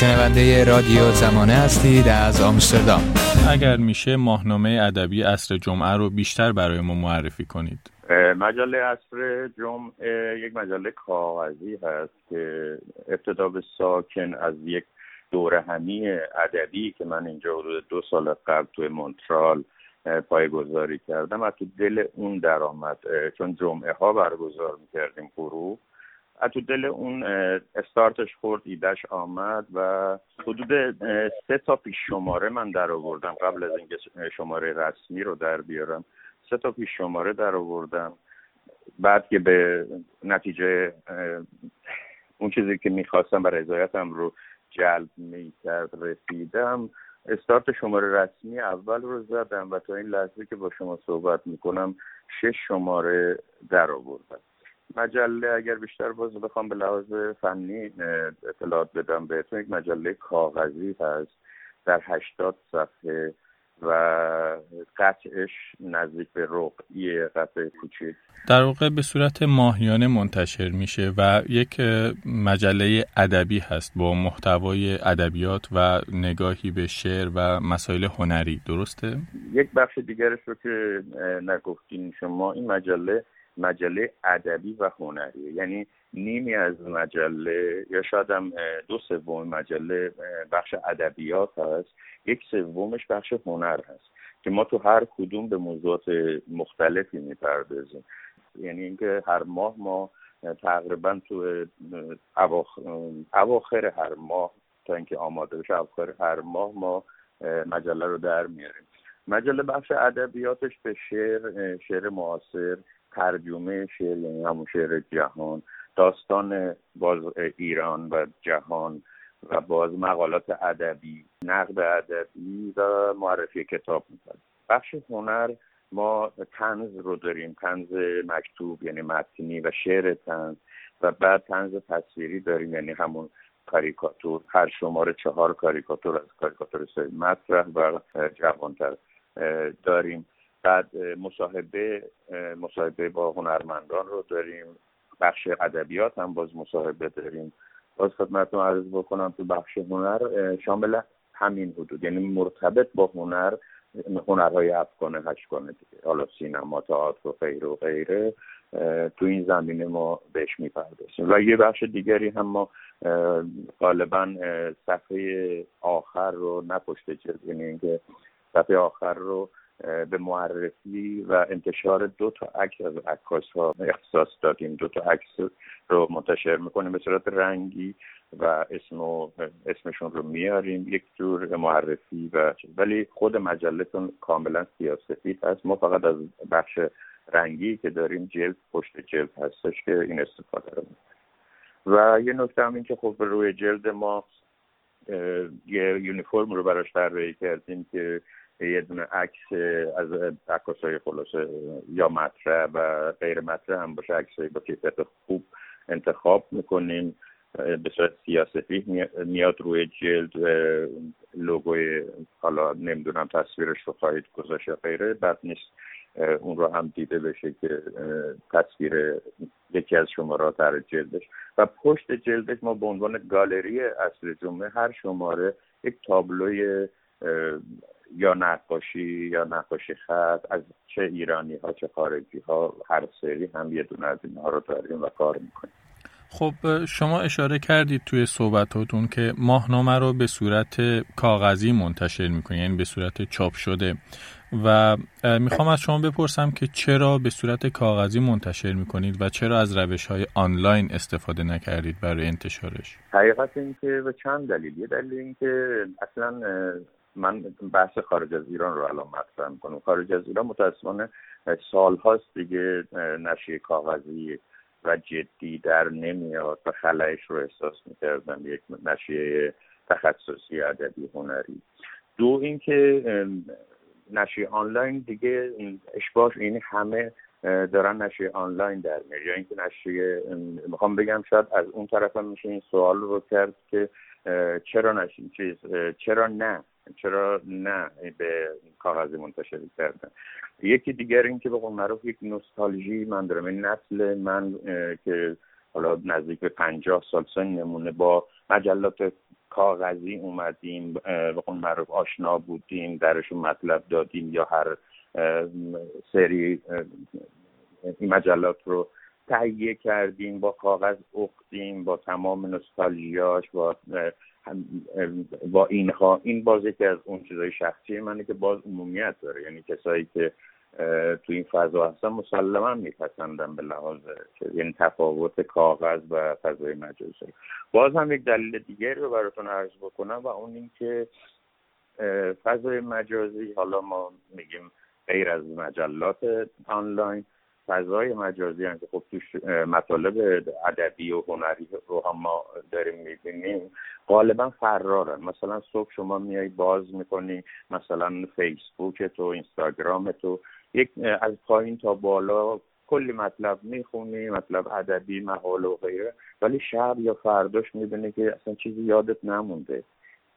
شنونده رادیو زمانه هستید از آمستردام. اگر میشه ماهنامه ادبی اصر جمعه رو بیشتر برای ما معرفی کنید. مجله اصر جمعه یک مجله کاغذی هست که ابتدا به ساکن از یک دوره همی ادبی که من اینجا حدود دو سال قبل توی مونترال گذاری کردم از تو دل اون درآمد چون جمعه ها برگزار می‌کردیم گروه. تو دل اون استارتش خورد ایدش آمد و حدود سه تا پیش شماره من در آوردم قبل از اینکه شماره رسمی رو در بیارم. سه تا پیش شماره در آوردم. بعد که به نتیجه اون چیزی که می‌خواستم و رضایتم رو جلب می‌کرد رسیدم. استارت شماره رسمی اول رو زدم و تا این لحظه که با شما صحبت می‌کنم شش شماره در آوردم. مجله اگر بیشتر باز بخوام به لحاظ فنی اطلاعات بدم بهتون یک مجله کاغذی هست در هشتاد صفحه و قطعش نزدیک به رقعی قطع کوچیک. در واقع به صورت ماهیانه منتشر میشه و یک مجله ادبی هست با محتوای ادبیات و نگاهی به شعر و مسائل هنری. درسته؟ یک بخش دیگرش رو که نگفتین شما این مجله مجله ادبی و هنری. یعنی نیمی از مجله یا شاید هم دو سوم مجله بخش ادبیات هست. یک سومش بخش هنر هست که ما تو هر کدوم به موضوعات مختلفی می‌پردازیم. یعنی اینکه هر ماه ما تقریبا تو اواخر هر ماه تا اینکه آماده بشه اواخر هر ماه ما مجله رو در میاریم. مجله بخش ادبیاتش به شعر شعر معاصر ترجمه شعر یعنی همون شعر جهان داستان باز ایران و جهان و باز مقالات ادبی نقد ادبی و معرفی کتاب می‌کنه. بخش هنر ما تنز رو داریم تنز مکتوب یعنی متنی و شعر تنز و بعد تنز تصویری داریم یعنی همون کاریکاتور هر شماره چهار کاریکاتور از کاریکاتور مطرح و جوانتر داریم. بعد مصاحبه مصاحبه با هنرمندان رو داریم بخش ادبیات هم باز مصاحبه داریم. باز خدمتتون عرض بکنم تو بخش هنر شامل همین حدود. یعنی مرتبط با هنر هنرهای افغانه هشگانه دیگه. حالا سینما تئاتر و غیره. و غیره تو این زمینه ما بهش می‌پردازیم. و یه بخش دیگری هم ما غالبا صفحه آخر رو پشت جلد یعنی اینکه صفحه آخر رو به معرفی و انتشار دو تا عکس از عکاس ها اختصاص دادیم. دو تا عکس رو منتشر می‌کنیم به صورت رنگی و اسم و اسمشون رو میاریم. یک جور معرفی و ولی خود مجلتون کاملا سیاسفید هست. ما فقط از بخش رنگی که داریم جلد پشت جلد هستش که این استفاده رو و یه نکته هم این که خب روی جلد ما یه یونیفرم رو براش طراحی کردیم که یه دونه عکس از های خلاصه یا مطرح و غیر مطرح هم باشه. عکسای با کیفیت خوب انتخاب می‌کنیم. به صورت سیاسفی میاد روی جلد لوگوی حالا نمی‌دونم تصویرش رو خواهید گذاشت غیره. بعد نیست اون رو هم دیده بشه که تصویر یکی از شمارات در جلدش. و پشت جلدش ما به عنوان گالری اصل جمعه هر شماره یک تابلوی یا نقاشی یا نقاشی خط از چه ایرانی ها چه خارجی ها هر سری هم یه دونه از اینها رو داریم و کار می‌کنیم. خب شما اشاره کردید توی صحبتاتون که ماهنامه رو به صورت کاغذی منتشر می‌کنید یعنی به صورت چاپ شده. و می‌خوام از شما بپرسم که چرا به صورت کاغذی منتشر می‌کنید و چرا از روش های آنلاین استفاده نکردید برای انتشارش؟ حقیقت این که به چند دلیل. یه دلیل این که اصلا من بحث خارج از ایران رو الان مطرح می‌کنم. خارج از ایران متاسفانه سالهاست دیگه نشریه کاغذی و جدی در نمیاد و خلایش رو احساس می‌کردم یک نشریه تخصصی ادبی هنری. دو اینکه نشریه آنلاین دیگه اشباش این همه دارن نشریه آنلاین در میاد. یا اینکه نشریه می‌خوام بگم شاید از اون طرف هم میشه این سوال رو کرد که چرا نشین چیز چرا نه؟ چرا نه به کاغذ منتشر کردن. یکی دیگر این که به قول معروف یک نوستالژی من دارم این نسل من که حالا نزدیک به پنجاه سال سن نمونه با مجلات کاغذی اومدیم به قول معروف آشنا بودیم درشون مطلب دادیم یا هر سری این مجلات رو تهیه کردیم با کاغذ اختیم با تمام نوستالژیاش با با اینها. این باز یکی از اون چیزای شخصی منه که باز عمومیت داره. یعنی کسایی که تو این فضا هستن مسلما میپسندن به لحاظ یعنی تفاوت کاغذ و فضای مجازی. باز هم یک دلیل دیگری رو براتون عرض بکنم و اون این که فضای مجازی حالا ما میگیم غیر از مجلات آنلاین فضای مجازی هم که خب توش مطالب ادبی و هنری رو هم ما داریم می‌بینیم غالبا فرارن. مثلا صبح شما میای باز می‌کنی مثلا فیسبوک تو اینستاگرام تو یک از پایین تا بالا کلی مطلب می‌خونی مطلب ادبی مقاله و غیره ولی شب یا فرداش می‌بینی که اصلا چیزی یادت نمونده.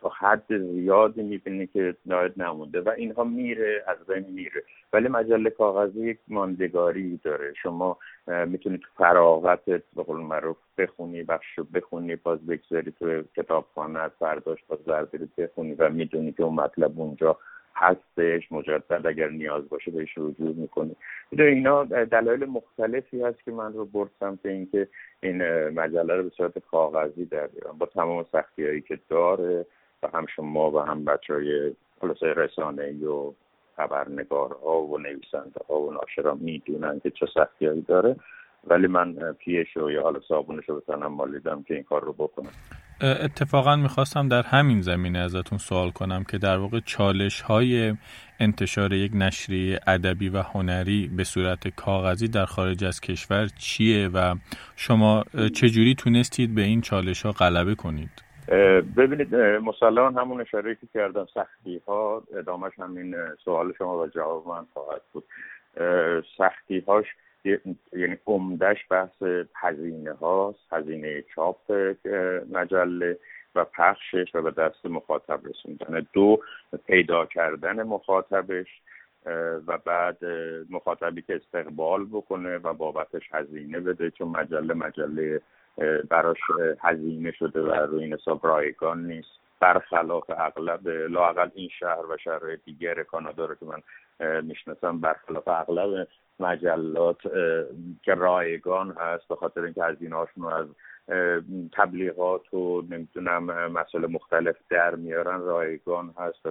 تا حد زیادی می‌بینی که ناید نمونده و اینها میره از بین میره. ولی مجله کاغذی یک ماندگاری داره. شما می‌تونید تو فراغت به قول معروف بخونی بخش بخونی باز بگذاری تو کتابخانه فرداش باز برداری بخونی و می‌دونی که اون مطلب اونجا هستش. مجدد اگر نیاز باشه بهش رجوع می‌کنی. اینا دلایل مختلفی هست که من رو برد سمت اینکه این مجله رو به صورت کاغذی در با تمام سختی هایی که داره و هم شما و هم بچه های رسانه و خبرنگارها و نویسنده ها و ناشرا می‌دونن که چه سختی داره ولی من پیش و یا حالا صابونش رو بتنم مالیدم که این کار رو بکنم اتفاقا می‌خواستم در همین زمینه ازتون سوال کنم که در واقع چالش های انتشار یک نشریه ادبی و هنری به صورت کاغذی در خارج از کشور چیه و شما چجوری تونستید به این چالش ها غلبه کنید؟ ببینید مسلمان همون اشاره که کردم سختی ها ادامهش همین سوال شما و جواب من خواهد بود. سختی هاش یعنی عمدهش بحث هزینه هاست هزینه چاپ مجله و پخشش و به دست مخاطب رسوندن. دو پیدا کردن مخاطبش و بعد مخاطبی که استقبال بکنه و بابتش هزینه بده چون مجله مجله براش هزینه شده و روی این حساب رایگان نیست. برخلاف اغلب لاقل این شهر و شهر دیگر کانادا رو که من می‌شناسم برخلاف اغلب مجلات که رایگان هست به خاطر اینکه هزینه هاشون رو از تبلیغات و نمی‌دونم مسئله مختلف در میارن رایگان هست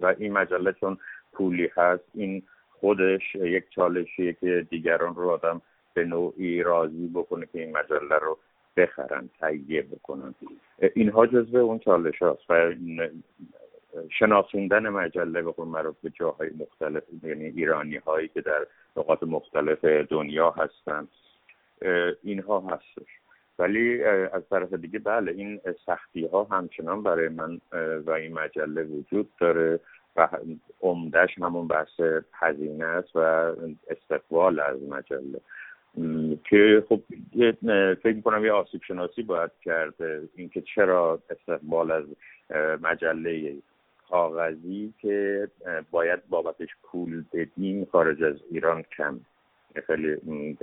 و این مجله چون پولی هست این خودش یک چالشیه که دیگران رو آدم به نوعی راضی بکنه که این مجله رو بخرن تهیه بکنن. اینها جزو اون چالش هاست و شناسوندن مجله به معروف به جاهای مختلف یعنی ایرانی هایی که در نقاط مختلف دنیا هستن. اینها هستش. ولی از طرف دیگه بله این سختی ها همچنان برای من و این مجله وجود داره و عمدهش همون بحث هزینه است و استقبال از مجله. که خب فکر می‌کنم یه آسیب شناسی باید کرد اینکه چرا استقبال از مجله کاغذی که باید بابتش پول بدیم خارج از ایران کم. خیلی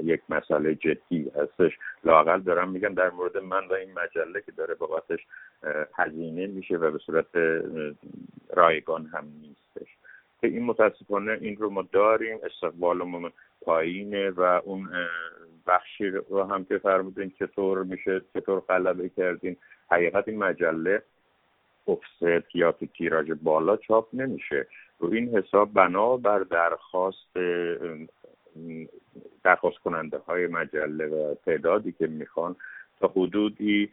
یک مسئله جدی هستش. لاقل دارم میگم در مورد من و این مجله که داره بابتش هزینه میشه و به صورت رایگان هم نیستش. که این متاسفانه این رو ما داریم استقبالمون پایینه و اون بخشی رو هم که فرمودین چطور میشه چطور غلبه کردین. حقیقت این مجله افست یا تو تیراژ بالا چاپ نمیشه. رو این حساب بنا بر درخواست درخواست کننده های مجله و تعدادی که می‌خوان تا حدودی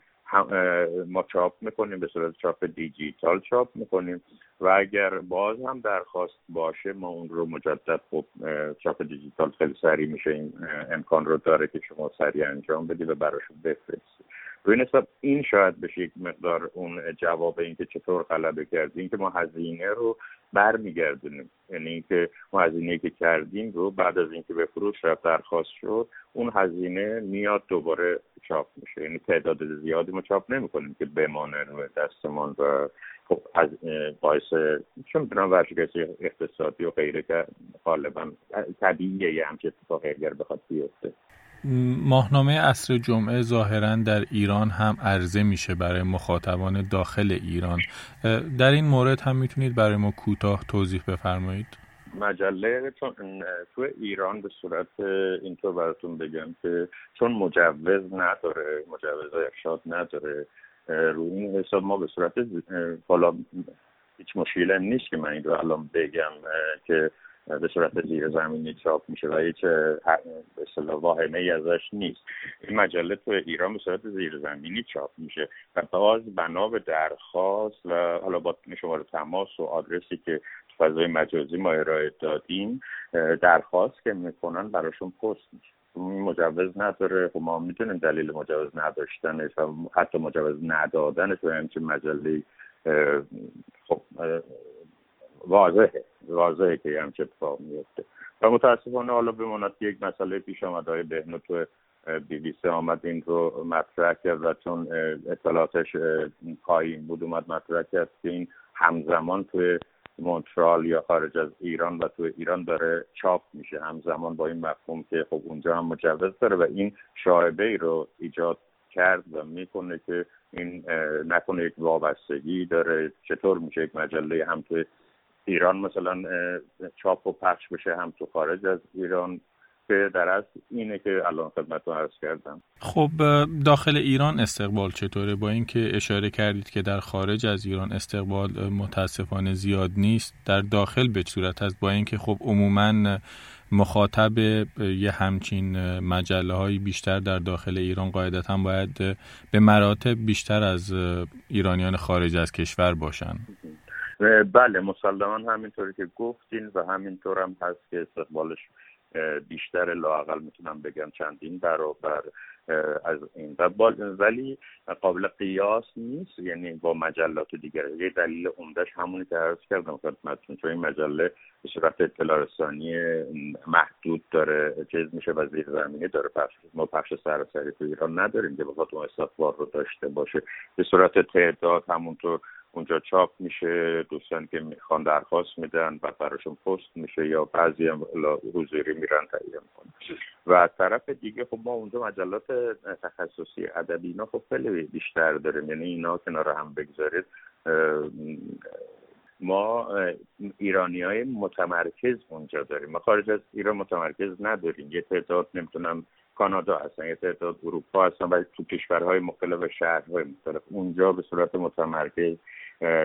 ما چاپ می‌کنیم به صورت چاپ دیجیتال چاپ می‌کنیم. و اگر باز هم درخواست باشه ما اون رو مجدد خب چاپ دیجیتال خیلی سریع میشه. این امکان رو داره که شما سریع انجام بدی و براشون بفرستید روی نسبت این شاید بشه یک مقدار اون جواب اینکه چطور غلبه کردیم اینکه ما هزینه رو برمیگردونیم. یعنی اینکه ما هزینه که کردیم رو بعد از اینکه به فروش رفت درخواست شد اون هزینه میاد دوباره چاپ میشه. یعنی تعداد زیادی ما چاپ نمی‌کنیم که بمانه روی دستمان و خب از باعث چون می‌تونم ورشکستی اقتصادی و غیره که غالبا طبیعیه یه همچه اتفاقی اگر بخواد بیفته. ماهنامه اصر جمعه ظاهرا در ایران هم عرضه میشه برای مخاطبان داخل ایران. در این مورد هم می‌تونید برای ما کوتاه توضیح بفرمایید؟ مجله چون تو ایران به صورت اینطور براتون بگم که چون مجوز نداره مجوز ارشاد نداره روی این حساب ما به صورت حالا هیچ مشکل نیست که من این رو الان بگم که به صورت زیر زمینی چاپ میشه و هیچ به اصطلاح واهمه ای ازش نیست. این مجله تو ایران به صورت زیر زمینی چاپ میشه و باز بنا به درخواست و حالا با شماره تماس و آدرسی که فضای مجازی ما ارائه دادیم درخواست که می‌کنن براشون پست میشه. مجوز نداره. خب ما می‌تونیم دلیل مجوز نداشتنش و حتی مجوز ندادنش و همچین مجله خب واضحه. واضحه که همچه اتفاق میفته و متاسفانه حالا بماند که یک مسئله پیش آمد های بهنو تو بی بی سی آمد این رو مطرح کرد و چون اطلاعاتش پایین بود اومد مطرح کرد که این همزمان توی مونترال یا خارج از ایران و تو ایران داره چاپ میشه. همزمان با این مفهوم که خب اونجا هم مجوز داره و این شاعبه ای رو ایجاد کرد و می‌کنه که این نکنه یک وابستگی داره. چطور میشه یک مجله هم تو ایران مثلا چاپ و پخش بشه هم تو خارج از ایران؟ که در از اینه که الان خدمتتون عرض کردم. خب داخل ایران استقبال چطوره؟ با اینکه اشاره کردید که در خارج از ایران استقبال متاسفانه زیاد نیست در داخل به صورت هست. با اینکه خب عموما مخاطب یه همچین مجله های بیشتر در داخل ایران قاعدتا باید به مراتب بیشتر از ایرانیان خارج از کشور باشن. بله مسلما همینطوری که گفتین و همینطور هم هست که استقبالش بیشتر لاقل می‌تونم بگم چندین برابر از این. ولی قابل قیاس نیست یعنی با مجلات دیگر. یه دلیل عمدهش همونی که عرض کردم خدمتتون چون این مجله به صورت اطلاع رسانی محدود داره چیز میشه و زیر زمینه داره پخش ما پخش سراسری تو ایران نداریم که بخاطر اون استقبال رو داشته باشه. به صورت تعداد همونطور اونجا چاپ میشه دوستان که می‌خوان درخواست میدن و براشون پست میشه یا بعضی هم حضوری میرن تهیه می‌کنن. و از طرف دیگه خب ما اونجا مجلات تخصصی ادبی اینا خب خیلی بیشتر داریم. یعنی اینا کنار هم بگذارید. ما ایرانی های متمرکز اونجا داریم. ما خارج از ایران متمرکز نداریم. یه تعداد نمی‌تونم کانادا هستن یه تعداد اروپا هستن و تو کشورهای مختلف و شهرهای مختلف. اونجا به صورت متمرکز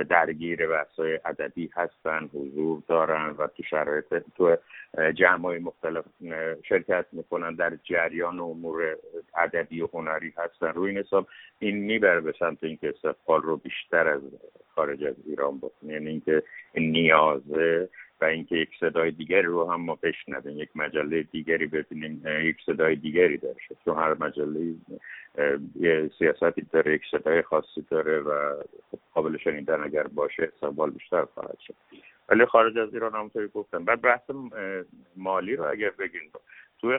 درگیر بحث‌های ادبی هستن حضور دارن و تو شرایط تو جمع مختلف شرکت می‌کنن در جریان امور ادبی و هنری هستن. روی این حساب این می‌بره به سمت اینکه استقبال رو بیشتر از خارج از ایران بکنه. یعنی اینکه این نیازه و اینکه یک صدای دیگری رو هم ما بشنویم یک مجله دیگری ببینیم یک صدای دیگری داره. چون هر مجله یه سیاستی داره یک صدای خاصی داره و خب قابل شنیدن اگر باشه استقبال بیشتر خواهد شد. ولی خارج از ایران همونطوری گفتم. بعد بحث مالی رو اگر بگیم توی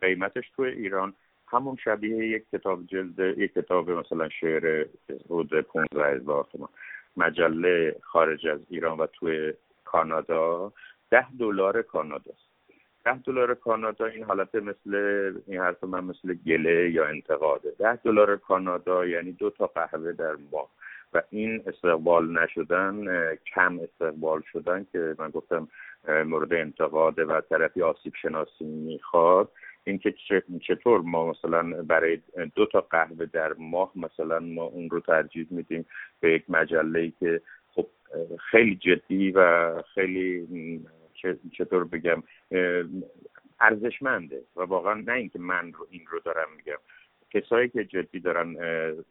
قیمتش توی ایران همون شبیه یک کتاب جلد یک کتاب مثلا شعر حدود 15 هزار تومان. مجله خارج از ایران و توی کانادا ده دلار کانادا. ده دلار کانادا این حالت مثل این حرف من مثل گله یا انتقاده. ده دلار کانادا یعنی دو تا قهوه در ماه. و این استقبال نشدن کم استقبال شدن که من گفتم مورد انتقاده و طرفی آسیب شناسی می‌خواد. اینکه چطور ما مثلا برای دو تا قهوه در ماه مثلا ما اون رو ترجیح میدیم به یک مجله که خیلی جدی و خیلی چطور بگم ارزشمنده و واقعا نه اینکه من رو این رو دارم میگم. کسایی که جدی دارن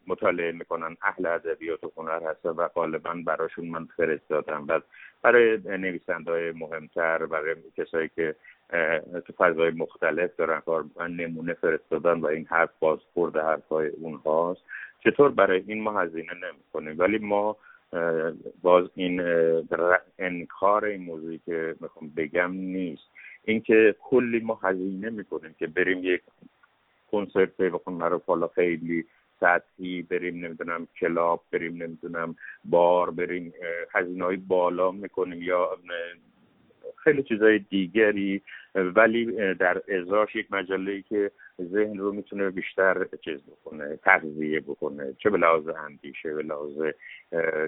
مطالعه می‌کنن اهل ادبیات و هنر هستن و غالبا براشون من فرستادم. و برای نویسنده های مهمتر برای کسایی که تو فضای مختلف دارن کار نمونه فرستادن و این حرف بازخورد حرفهای اونهاست. چطور برای این ما هزینه نمی‌کنیم؟ ولی ما باز این انکار این موضوعی که می‌خوام بگم نیست. اینکه کلی ما هزینه می‌کنیم که بریم یک کنسرت بخون رو حالا خیلی سطحی بریم نمی‌دونم کلاب بریم نمی‌دونم بار بریم هزینه بالا می‌کنیم یا خیلی چیزای دیگری. ولی در ازاش یک مجله که ذهن رو می‌تونه بیشتر چیز بکنه تغذیه بکنه چه به لحاظ اندیشه به لحاظ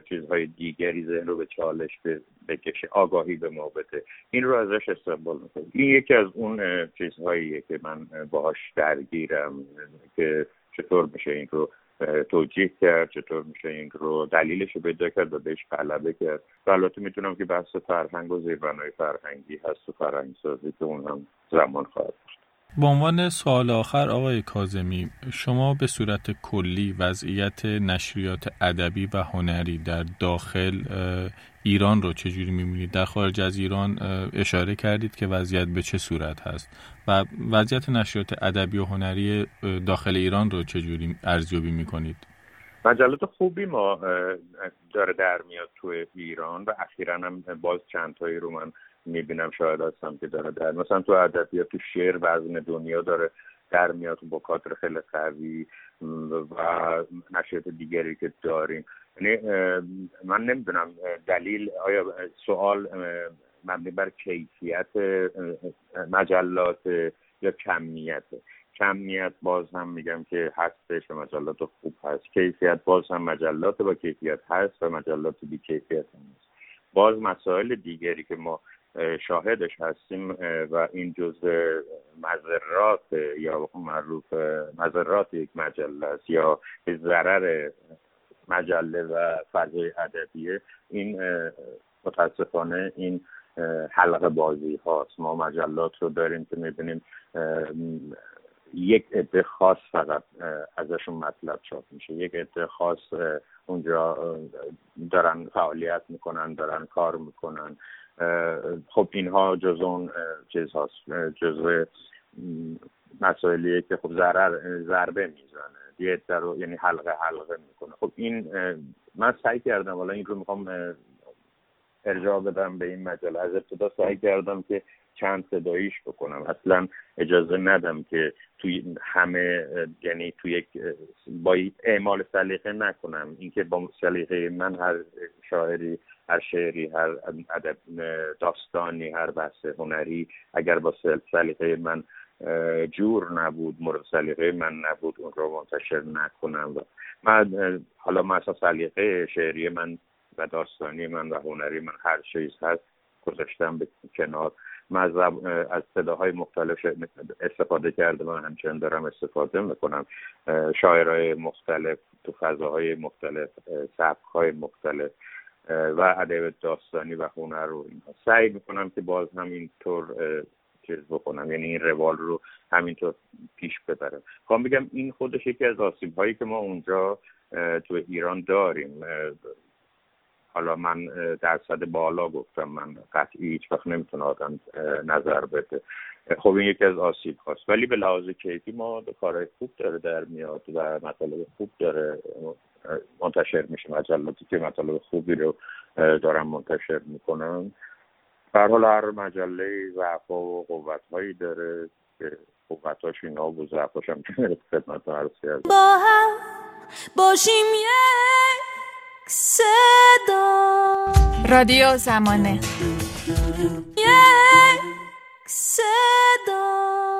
چیزهای دیگری ذهن رو به چالش بکشه آگاهی به ما بده این رو ازش استقبال می‌کنه این یکی از اون چیزهاییه که من باهاش درگیرم که چطور میشه این رو توجیه کرد چطور میشه این رو دلیلش رو پیدا کرد و بهش غلبه کرد. و البته می‌تونم که بحث فرهنگ و زیربنای فرهنگی هست و فرهنگ سازی که اون هم زمان خواهد به عنوان سوال آخر آقای کازمی شما به صورت کلی وضعیت نشریات ادبی و هنری در داخل ایران رو چجوری می‌بینید؟ در خارج از ایران اشاره کردید که وضعیت به چه صورت هست و وضعیت نشریات ادبی و هنری داخل ایران رو چجوری ارزیابی می‌کنید؟ مجلات خوبی ما داره در میاد تو ایران و اخیرا هم باز چند تایی رو من می‌بینم شاید هستم که داره در مثلا تو ادبیات تو شعر وزن دنیا داره در میاد با کادر خیلی قوی و نشریات دیگری که داریم. یعنی من نمی‌دونم دلیل آیا سوال مبنی بر کیفیت مجلات یا کمیت؟ کمیت باز هم میگم که هستش و مجلات خوب هست. کیفیت باز هم مجلات با کیفیت هست و مجلات بی کیفیت هست. باز مسائل دیگری که ما شاهدش هستیم و این جزء مذرات یا معروف مذرات یک مجله است یا ضرر مجله و فضای ادبیه. این متاسفانه این حلقه بازی هاست. ما مجلات رو داریم که می‌بینیم یک عده خاص فقط ازشون مطلب چاپ میشه. یک عده خاص اونجا دارن فعالیت می‌کنن دارن کار می‌کنن. خب اینها جز اون چیز هاست جزء مسائلیه که خب ضرر ضربه می‌زنه یه رو یعنی حلقه حلقه می‌کنه. خب این من سعی کردم حالا این رو می‌خوام ارجاع بدم به این مجله. از ابتدا سعی کردم که چند صداییش بکنم. اصلا اجازه ندم که توی همه یعنی توی یک با اعمال سلیقه نکنم. اینکه با سلیقه من هر شاعری هر شعری هر ادب داستانی هر بحث هنری اگر با سلیقه من جور نبود مورد سلیقه من نبود اون رو منتشر نکنم. و من حالا مثلا سلیقه شعری من و داستانی من و هنری من هر چیز هست گذاشتم به کنار. من از صداهای مختلف استفاده کرده و همچنان دارم استفاده می‌کنم. شاعرهای مختلف تو فضاهای مختلف سبکهای مختلف و ادب داستانی و هنر رو اینها. سعی می‌کنم که باز هم اینطور چیز بکنم. یعنی این روال رو همینطور پیش ببرم. خواهم بگم این خودش یکی از آسیب هایی که ما اونجا تو ایران داریم. حالا من درصد بالا گفتم من قطعی هیچ وقت نمی‌تونه آدم نظر بده. خب این یکی از آسیب هاست. ولی به لحاظ کیفی ما کارهای خوب داره در میاد و مطالب خوب داره. منتشر میشه مجلاتی که مطالب خوبی رو دارم منتشر می‌کنم. در حال هر مجله ضعف و قوت هایی داره که قوتاش اینا و ضعفاش هم خدمت عرض با هم باشیم یک. صدا. رادیو زمانه. یک صدا.